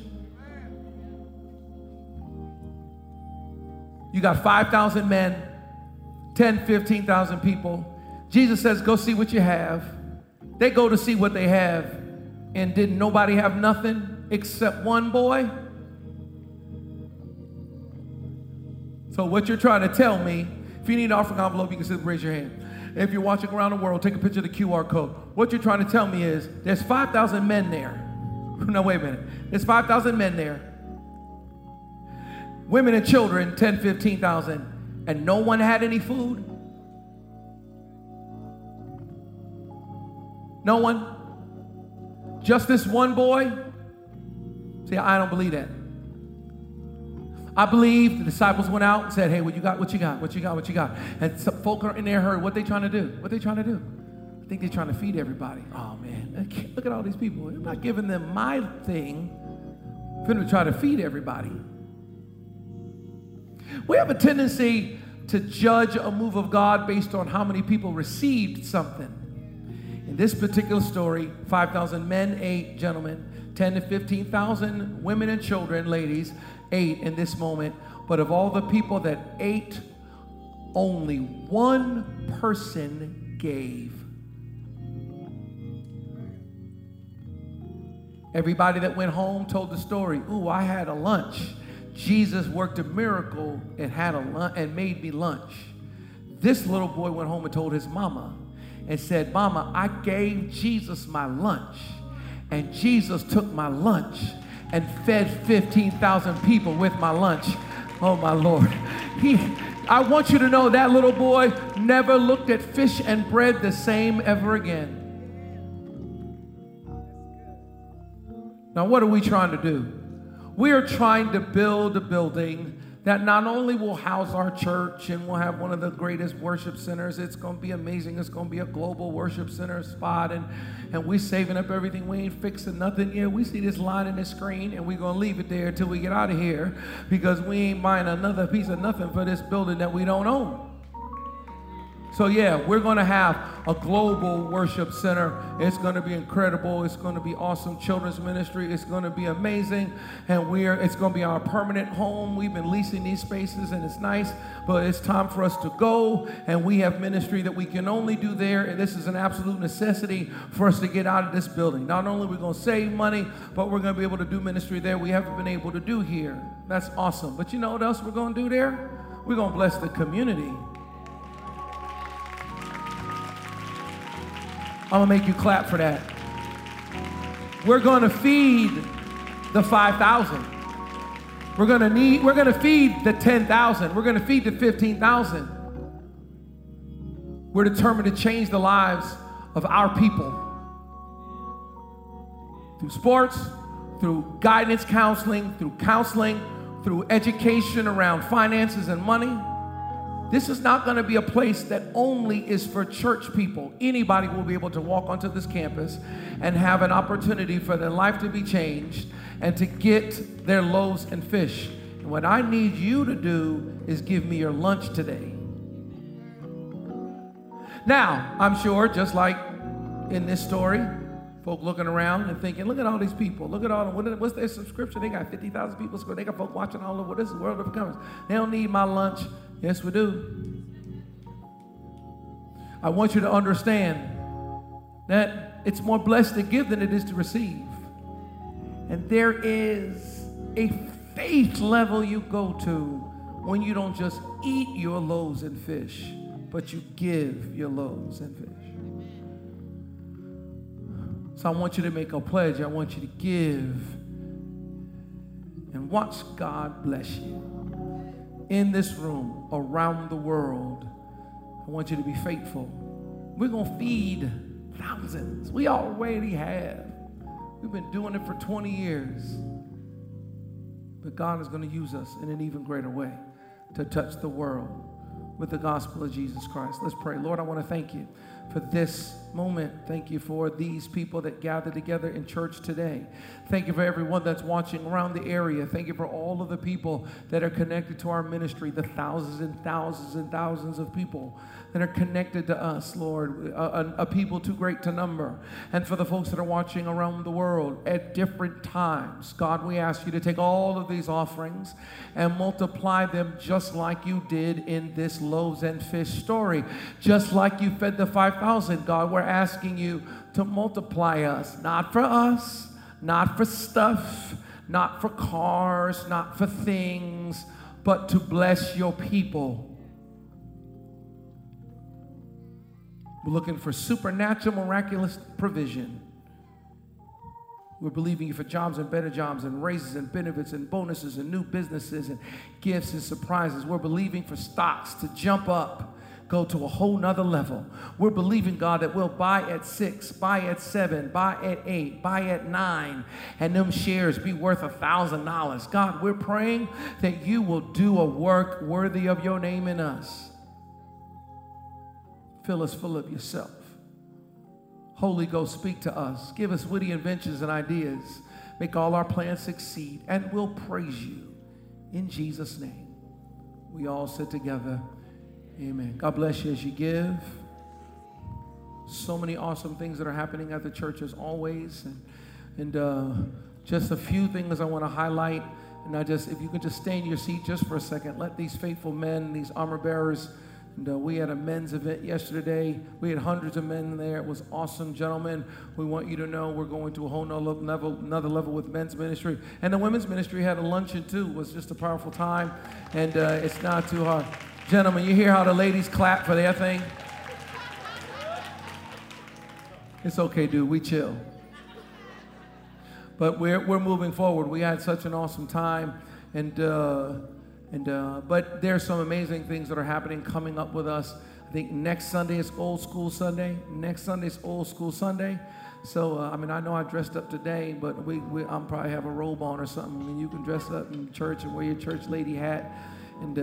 You got 5,000 men, 10, 15,000 people. Jesus says, Go see what you have. They go to see what they have. And didn't nobody have nothing except one boy? So, what you're trying to tell me, if you need an offering envelope, you can simply raise your hand. If you're watching around the world, take a picture of the QR code. What you're trying to tell me is there's 5,000 men there. No, wait a minute. There's 5,000 men there women and children 10 15,000 and no one had any food no one? Just this one boy? See I don't believe that. I believe the disciples went out and said hey what you got? What you got? What you got? What you got? And some folk are in there heard what they trying to do. What they trying to do? I think they're trying to feed everybody. Oh man. Look at all these people. I'm not giving them my thing I'm going to try to feed everybody. We have a tendency to judge a move of God based on how many people received something. In this particular story, 5,000 men ate, gentlemen, 10 to 15,000 women and children, ladies, ate in this moment. But of all the people that ate, only one person gave. Everybody that went home told the story. Ooh, I had a lunch. Jesus worked a miracle and had a lunch and made me lunch. This little boy went home and told his mama and said, Mama, I gave Jesus my lunch. And Jesus took my lunch and fed 15,000 people with my lunch. Oh my Lord. He I want you to know that little boy never looked at fish and bread the same ever again. Now, what are we trying to do? We are trying to build a building that not only will house our church and we'll have one of the greatest worship centers, it's going to be amazing. It's going to be a global worship center spot. And, and we're saving up everything. We ain't fixing nothing yet. We see this line in the screen and we're going to leave it there until we get out of here because we ain't buying another piece of nothing for this building that we don't own. So, yeah, we're going to have a global worship center. It's going to be incredible. It's going to be awesome children's ministry. It's going to be amazing. And we're, it's going to be our permanent home. We've been leasing these spaces and it's nice, but it's time for us to go. And we have ministry that we can only do there. And this is an absolute necessity for us to get out of this building. Not only we're we going to save money, but we're going to be able to do ministry there we haven't been able to do here. That's awesome. But you know what else we're going to do there? We're going to bless the community. I'm gonna make you clap for that. We're gonna feed the 5,000. We're gonna need, we're gonna feed the 10,000. We're gonna feed the 15,000. We're determined to change the lives of our people through sports, through guidance counseling, through counseling, through education around finances and money. This is not going to be a place that only is for church people. Anybody will be able to walk onto this campus and have an opportunity for their life to be changed and to get their loaves and fish. And what I need you to do is give me your lunch today. Now, I'm sure, just like in this story, folk looking around and thinking, look at all these people. Look at all them. what's their subscription? They got 50,000 people. They got folk watching all what this world of coming. They don't need my lunch. Yes, we do. I want you to understand that it's more blessed to give than it is to receive. And there is a faith level you go to when you don't just eat your loaves and fish, but you give your loaves and fish. So I want you to make a pledge. I want you to give and watch God bless you in this room, around the world. I want you to be faithful. We're going to feed thousands. We already have. We've been doing it for 20 years. But God is going to use us in an even greater way to touch the world with the gospel of Jesus Christ. Let's pray. Lord, I want to thank you for this moment. Thank you for these people that gather together in church today. Thank you for everyone that's watching around the area. Thank you for all of the people that are connected to our ministry, the thousands and thousands and thousands of people that are connected to us, Lord, a, a, people too great to number. And for the folks that are watching around the world at different times, God, we ask you to take all of these offerings and multiply them just like you did in this loaves and fish story. Just like you fed the 5,000, God, we're asking you to multiply us, not for us, not for stuff, not for cars, not for things, but to bless your people We're looking for supernatural, miraculous provision. We're believing you for jobs and better jobs and raises and benefits and bonuses and new businesses and gifts and surprises. We're believing for stocks to jump up, go to a whole nother level. We're believing, God, that we'll buy at six, buy at seven, buy at eight, buy at nine, and them shares be worth a thousand dollars. God, we're praying that you will do a work worthy of your name in us. Fill us full of yourself. Holy Ghost, speak to us. Give us witty inventions and ideas. Make all our plans succeed. And we'll praise you in Jesus' name. We all sit together. Amen. God bless you as you give. So many awesome things that are happening at the church as always. And, and uh, just a few things I want to highlight. And I just, if you could just stay in your seat just for a second, let these faithful men, these armor bearers, and, uh, we had a men's event yesterday. We had hundreds of men there. It was awesome, gentlemen. We want you to know we're going to a whole nother level, another level with men's ministry. And the women's ministry had a luncheon too. It was just a powerful time. And uh, it's not too hard. Gentlemen, you hear how the ladies clap for their thing? It's okay, dude. We chill. But we're, we're moving forward. We had such an awesome time. And, uh, and uh, but there's some amazing things that are happening coming up with us. I think next Sunday is Old School Sunday. Next Sunday is Old School Sunday. So uh, I mean, I know I dressed up today, but we, we I'm probably have a robe on or something. I mean, you can dress up in church and wear your church lady hat. And, uh,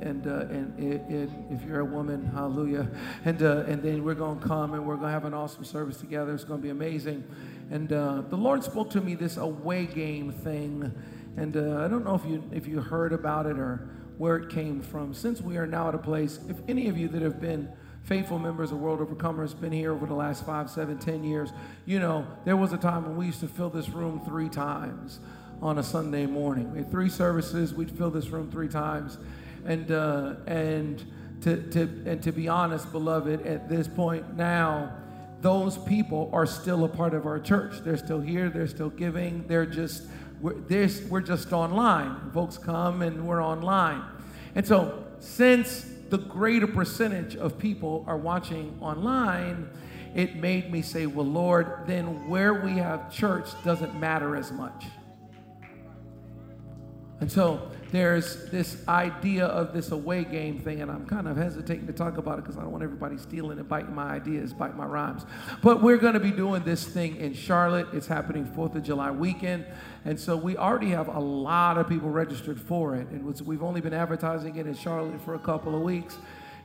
and, uh, and it, it, if you're a woman, hallelujah. And, uh, and then we're going to come and we're going to have an awesome service together. It's going to be amazing. And uh, the Lord spoke to me this away game thing and uh, I don't know if you if you heard about it or where it came from. Since we are now at a place, if any of you that have been faithful members of World Overcomers been here over the last five, seven, ten years, you know there was a time when we used to fill this room three times on a Sunday morning. We had three services. We'd fill this room three times, and uh, and to to and to be honest, beloved, at this point now those people are still a part of our church. They're still here, they're still giving, they're just we're, we're just online. Folks come and we're online. And so, since the greater percentage of people are watching online, it made me say, well, Lord, then where we have church doesn't matter as much. And so there's this idea of this away game thing, and I'm kind of hesitating to talk about it because I don't want everybody stealing and biting my ideas, biting my rhymes. But we're going to be doing this thing in Charlotte. It's happening 4th of July weekend. And so we already have a lot of people registered for it. And we've only been advertising it in Charlotte for a couple of weeks.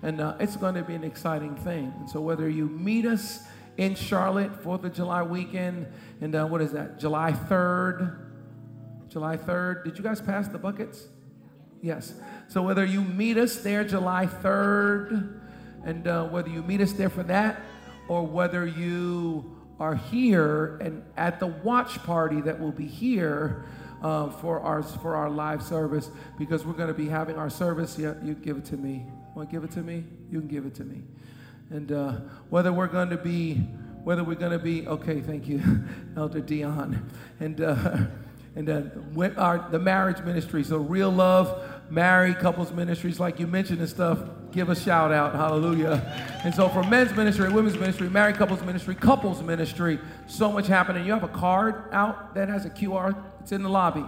And uh, it's going to be an exciting thing. And so whether you meet us in Charlotte, 4th of July weekend, and uh, what is that, July 3rd? July 3rd. Did you guys pass the buckets? Yes. So whether you meet us there July 3rd, and uh, whether you meet us there for that, or whether you are here and at the watch party that will be here uh, for our for our live service, because we're going to be having our service. Yeah, you give it to me. Want to give it to me? You can give it to me. And uh, whether we're going to be, whether we're going to be, okay, thank you, Elder Dion, and. Uh, and then our, the marriage ministry. So real love, married couples ministries, like you mentioned and stuff, give a shout out. Hallelujah. And so for men's ministry, women's ministry, married couples ministry, couples ministry, so much happening. You have a card out that has a QR. It's in the lobby.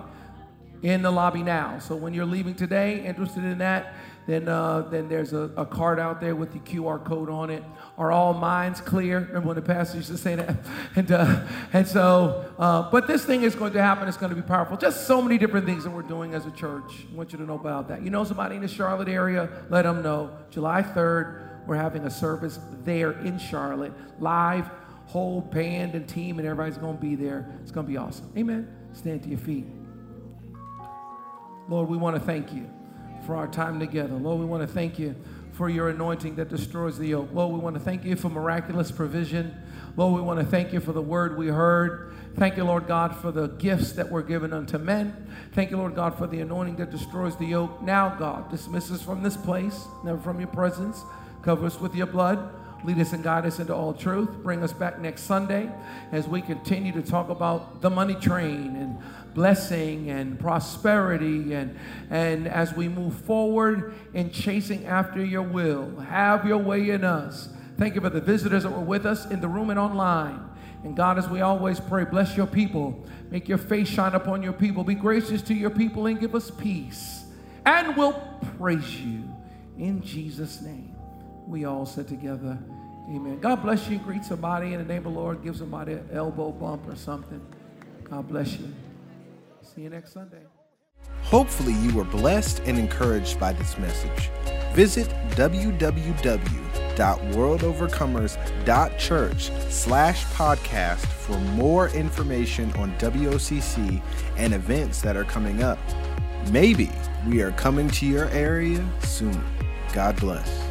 In the lobby now. So when you're leaving today, interested in that, then, uh, then there's a, a, card out there with the QR code on it. Are all minds clear? Remember when the pastor used to say that? And, uh, and so, uh, but this thing is going to happen. It's going to be powerful. Just so many different things that we're doing as a church. I want you to know about that. You know somebody in the Charlotte area? Let them know. July 3rd, we're having a service there in Charlotte, live, whole band and team, and everybody's going to be there. It's going to be awesome. Amen. Stand to your feet. Lord, we want to thank you for our time together. Lord, we want to thank you for your anointing that destroys the yoke. Lord, we want to thank you for miraculous provision. Lord, we want to thank you for the word we heard. Thank you, Lord God, for the gifts that were given unto men. Thank you, Lord God, for the anointing that destroys the yoke. Now, God, dismiss us from this place, never from your presence. Cover us with your blood. Lead us and guide us into all truth. Bring us back next Sunday as we continue to talk about the money train and blessing and prosperity and, and as we move forward in chasing after your will. Have your way in us. Thank you for the visitors that were with us in the room and online. And God, as we always pray, bless your people. Make your face shine upon your people. Be gracious to your people and give us peace. And we'll praise you in Jesus' name. We all said together, Amen. God bless you. Greet somebody in the name of the Lord. Give somebody an elbow bump or something. God bless you. See you next Sunday. Hopefully, you were blessed and encouraged by this message. Visit www.worldovercomers.church slash podcast for more information on WOCC and events that are coming up. Maybe we are coming to your area soon. God bless.